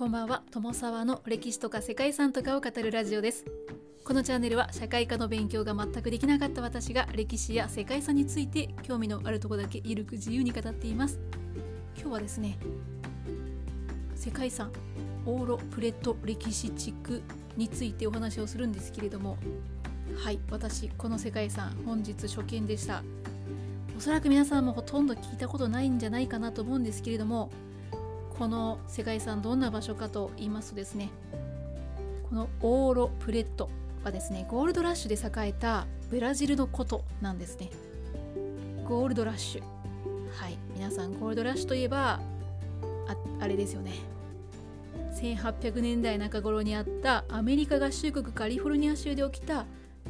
こんばんは。友沢の歴史とか世界遺産とかを語るラジオです。このチャンネルは社会科の勉強が全くできなかった私が歴史や世界遺産について興味のあるところだけゆるく自由に語っています。今日はですね世界遺産オーロプレト歴史地区についてお話をするんですけれども。はい私この世界遺産本日初見でした。おそらく皆さんもほとんど聞いたことないんじゃないかなと思うんですけれどもこの世界遺産どんな場所かと言いますとですねこのオーロプレットはですねゴールドラッシュで栄えたブラジルのことなんですね。ゴールドラッシュ。はい。皆さんゴールドラッシュといえばああれですよね。1800年代中頃にあったアメリカ合衆国カリフォルニア州で起きた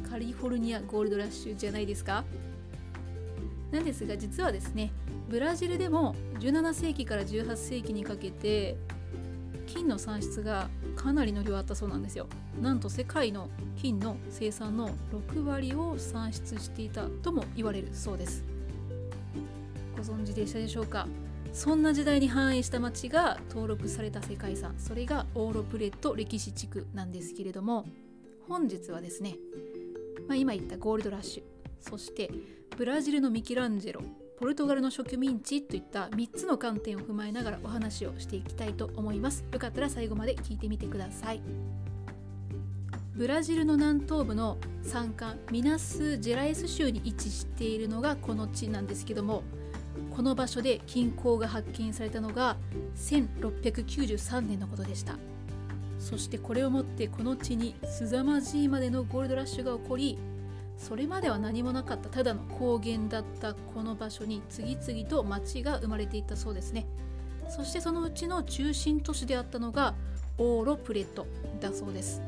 カリフォルニアゴールドラッシュじゃないですか。なんですが実はですねブラジルでも17世紀から18世紀にかけて金の産出がかなりの量あったそうなんですよ。なんと世界の金の生産の6割を産出していたとも言われるそうです。ご存知でしたでしょうか？そんな時代に繁栄した町が登録された世界遺産。それがオーロプレット歴史地区なんですけれども本日はですね、まあ、今言ったゴールドラッシュそしてブラジルのミキランジェロポルトガルの植民地といった3つの観点を踏まえながらお話をしていきたいと思います。よかったら最後まで聞いてみてください。ブラジルの南東部の山間ミナス・ジェラエス州に位置しているのがこの地なんですけどもこの場所で金鉱が発見されたのが1693年のことでした。そしてこれをもってこの地にすざまじいまでのゴールドラッシュが起こりそれまでは何もなかった。ただの高原だったこの場所に次々と町が生まれていったそうですね。そしてそのうちの中心都市であったのがオーロプレットだそうです。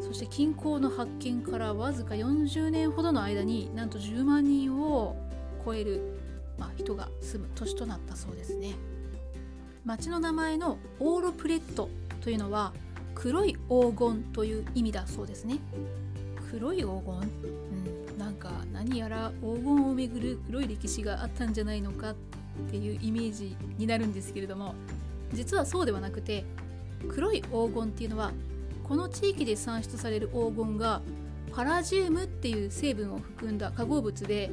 そして近郊の発見からわずか40年ほどの間になんと10万人を超える、まあ、人が住む都市となったそうですね。町の名前のオーロプレットというのは黒い黄金という意味だそうですね。黒い黄金、うん、なんか何やら黄金をめぐる黒い歴史があったんじゃないのかっていうイメージになるんですけれども実はそうではなくて黒い黄金っていうのはこの地域で産出される黄金がパラジウムっていう成分を含んだ化合物で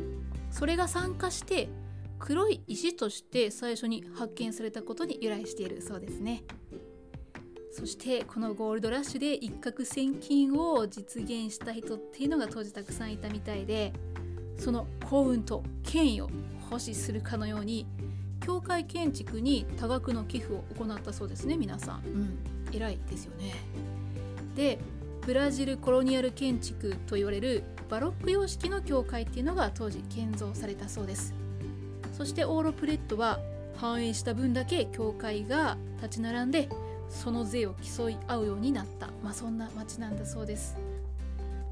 それが酸化して黒い石として最初に発見されたことに由来しているそうですね。そしてこのゴールドラッシュで一攫千金を実現した人っていうのが当時たくさんいたみたいでその幸運と権威を保持するかのように教会建築に多額の寄付を行ったそうですね皆さん、うん、偉いですよね。でブラジルコロニアル建築と言われるバロック様式の教会っていうのが当時建造されたそうです。そしてオーロプレットは繁栄した分だけ教会が立ち並んでその税を競い合うようになった、まあ、そんな町なんだそうです。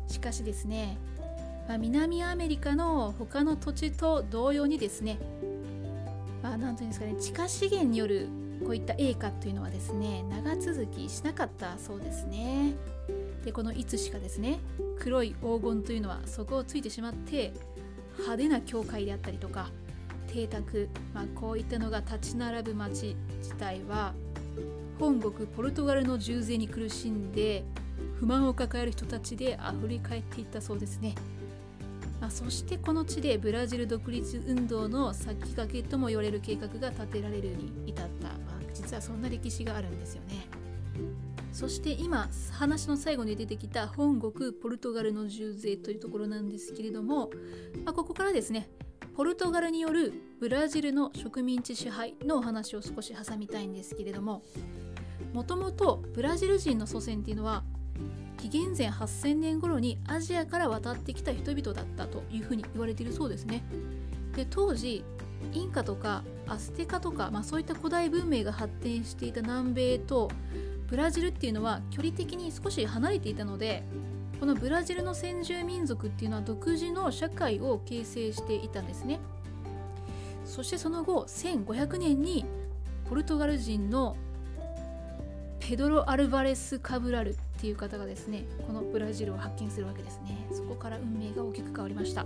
しかしですね、まあ、南アメリカの他の土地と同様にですねまあ、なんていうんですかね地下資源によるこういった栄華というのはですね長続きしなかったそうですね。でこのいつしかですね黒い黄金というのはそこをついてしまって派手な教会であったりとか邸宅、まあ、こういったのが立ち並ぶ町自体は本国ポルトガルの重税に苦しんで不満を抱える人たちであふれ返っていったそうですね、まあ、そしてこの地でブラジル独立運動の先駆けとも言われる計画が立てられるに至った、まあ、実はそんな歴史があるんですよね。そして今話の最後に出てきた本国ポルトガルの重税というところなんですけれども、まあ、ここからですねポルトガルによるブラジルの植民地支配のお話を少し挟みたいんですけれどももともとブラジル人の祖先っていうのは紀元前8000年頃にアジアから渡ってきた人々だったというふうに言われているそうですね。で当時インカとかアステカとか、まあ、そういった古代文明が発展していた南米とブラジルっていうのは距離的に少し離れていたのでこのブラジルの先住民族っていうのは独自の社会を形成していたんですねそしてその後1500年にポルトガル人のペドロ・アルバレス・カブラルっていう方がですねこのブラジルを発見するわけですね。そこから運命が大きく変わりました。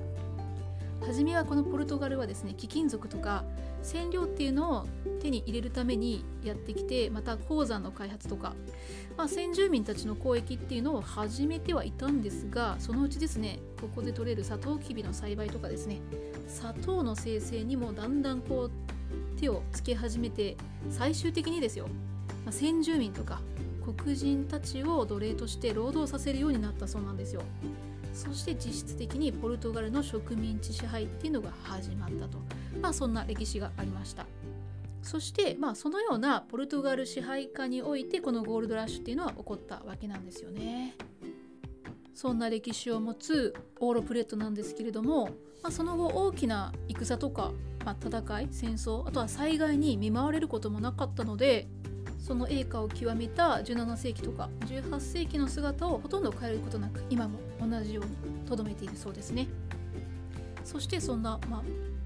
初めはこのポルトガルはですね貴金属とか染料っていうのを手に入れるためにやってきてまた鉱山の開発とか、まあ、先住民たちの交易っていうのを始めてはいたんですがそのうちですねここで取れるサトウキビの栽培とかですね砂糖の生成にもだんだんこう手をつけ始めて最終的にですよ、まあ、先住民とか黒人たちを奴隷として労働させるようになったそうなんですよ。そして実質的にポルトガルの植民地支配っていうのが始まったと、まあ、そんな歴史がありました。そして、まあ、そのようなポルトガル支配下においてこのゴールドラッシュっていうのは起こったわけなんですよね。そんな歴史を持つオーロプレットなんですけれども、まあ、その後大きな戦とか、まあ、戦い戦争あとは災害に見舞われることもなかったのでその栄華を極めた17世紀とか18世紀の姿をほとんど変えることなく今も同じようにとどめているそうですね。そしてそんな、まあ、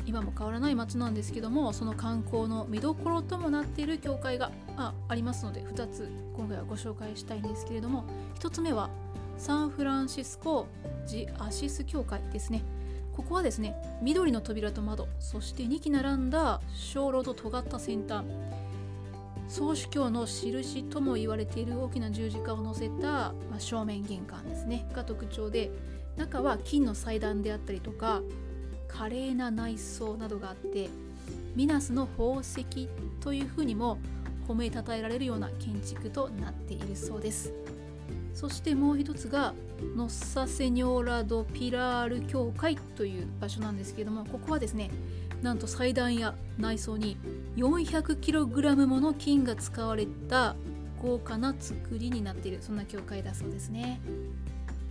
今も変わらない街なんですけどもその観光の見どころともなっている教会が、あ、ありますので2つ今回はご紹介したいんですけれども1つ目はサンフランシスコ・ジ・アシス教会ですね。ここはですね緑の扉と窓そして2基並んだ鐘楼と尖った先端。宗主教の印とも言われている大きな十字架を載せた、ま、正面玄関ですね。が特徴で中は金の祭壇であったりとか華麗な内装などがあってミナスの宝石というふうにも褒めたたえられるような建築となっているそうです。そしてもう一つがノッサ・セニョーラ・ド・ピラール教会という場所なんですけれどもここはですねなんと祭壇や内装に 400kg もの金が使われた豪華な作りになっている。そんな教会だそうですね。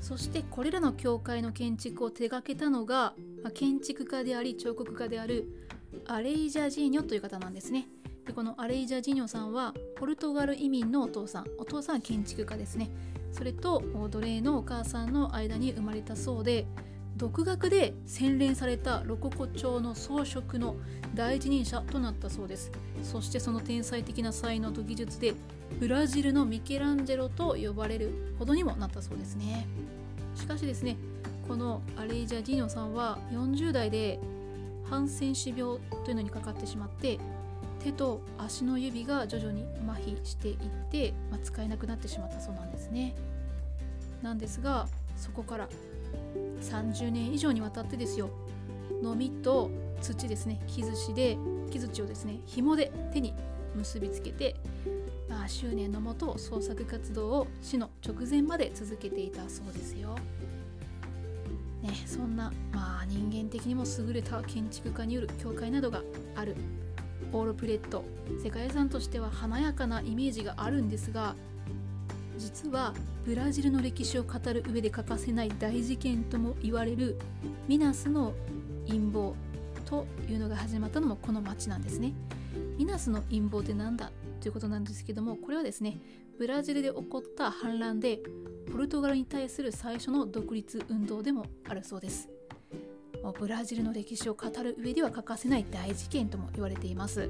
そしてこれらの教会の建築を手掛けたのが、建築家であり彫刻家であるアレイジャ・ジーニョという方なんですね。でこのアレイジャ・ジーニョさんはポルトガル移民のお父さん。お父さんは建築家ですね。それと奴隷のお母さんの間に生まれたそうで独学で洗練されたロココ調の装飾の第一人者となったそうです。そしてその天才的な才能と技術でブラジルのミケランジェロと呼ばれるほどにもなったそうですね。しかしですねこのアレイジャ・ディーノさんは40代でハンセン氏病というのにかかってしまって手と足の指が徐々に麻痺していって、まあ、使えなくなってしまったそうなんですね。なんですがそこから30年以上にわたってですよ。のみと土ですね。木槌で木槌をですね紐で手に結びつけて、まあ、執念のもと創作活動を死の直前まで続けていたそうですよ。ね、そんな、まあ、人間的にも優れた建築家による教会などがある。オールプレット。世界遺産としては華やかなイメージがあるんですが実はブラジルの歴史を語る上で欠かせない大事件とも言われるミナスの陰謀というのが始まったのもこの町なんですね。ミナスの陰謀って何だということなんですけどもこれはですねブラジルで起こった反乱でポルトガルに対する最初の独立運動でもあるそうです。ブラジルの歴史を語る上では欠かせない大事件とも言われています。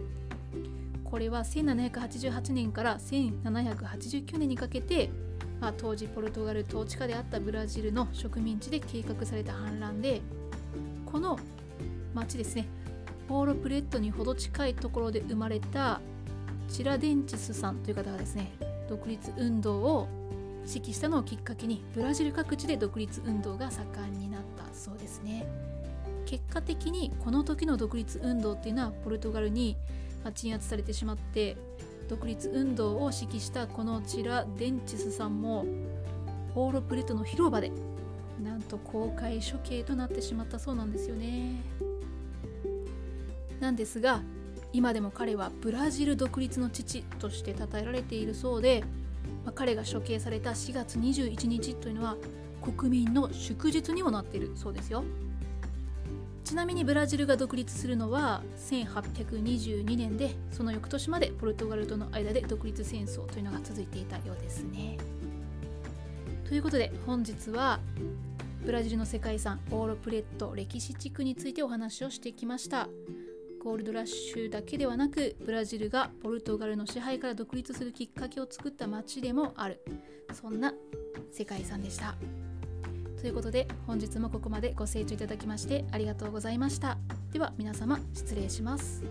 これは1788年から1789年にかけて、まあ、当時ポルトガル統治下であったブラジルの植民地で計画された反乱でこの町ですねポーロプレットにほど近いところで生まれたチラデンチスさんという方がですね独立運動を指揮したのをきっかけにブラジル各地で独立運動が盛んになったそうですね。結果的にこの時の独立運動っていうのはポルトガルにま鎮圧されてしまって独立運動を指揮したこのチラ・デンチスさんもオーロプレトの広場でなんと公開処刑となってしまったそうなんですよね。なんですが今でも彼はブラジル独立の父として称えられているそうで、まあ、彼が処刑された4月21日というのは国民の祝日にもなっているそうですよ。ちなみにブラジルが独立するのは1822年でその翌年までポルトガルとの間で独立戦争というのが続いていたようですね。ということで本日はブラジルの世界遺産オーロプレット歴史地区についてお話をしてきました。ゴールドラッシュだけではなくブラジルがポルトガルの支配から独立するきっかけを作った街でもあるそんな世界遺産でした。ということで本日もここまでご清聴いただきましてありがとうございました。では皆様失礼します。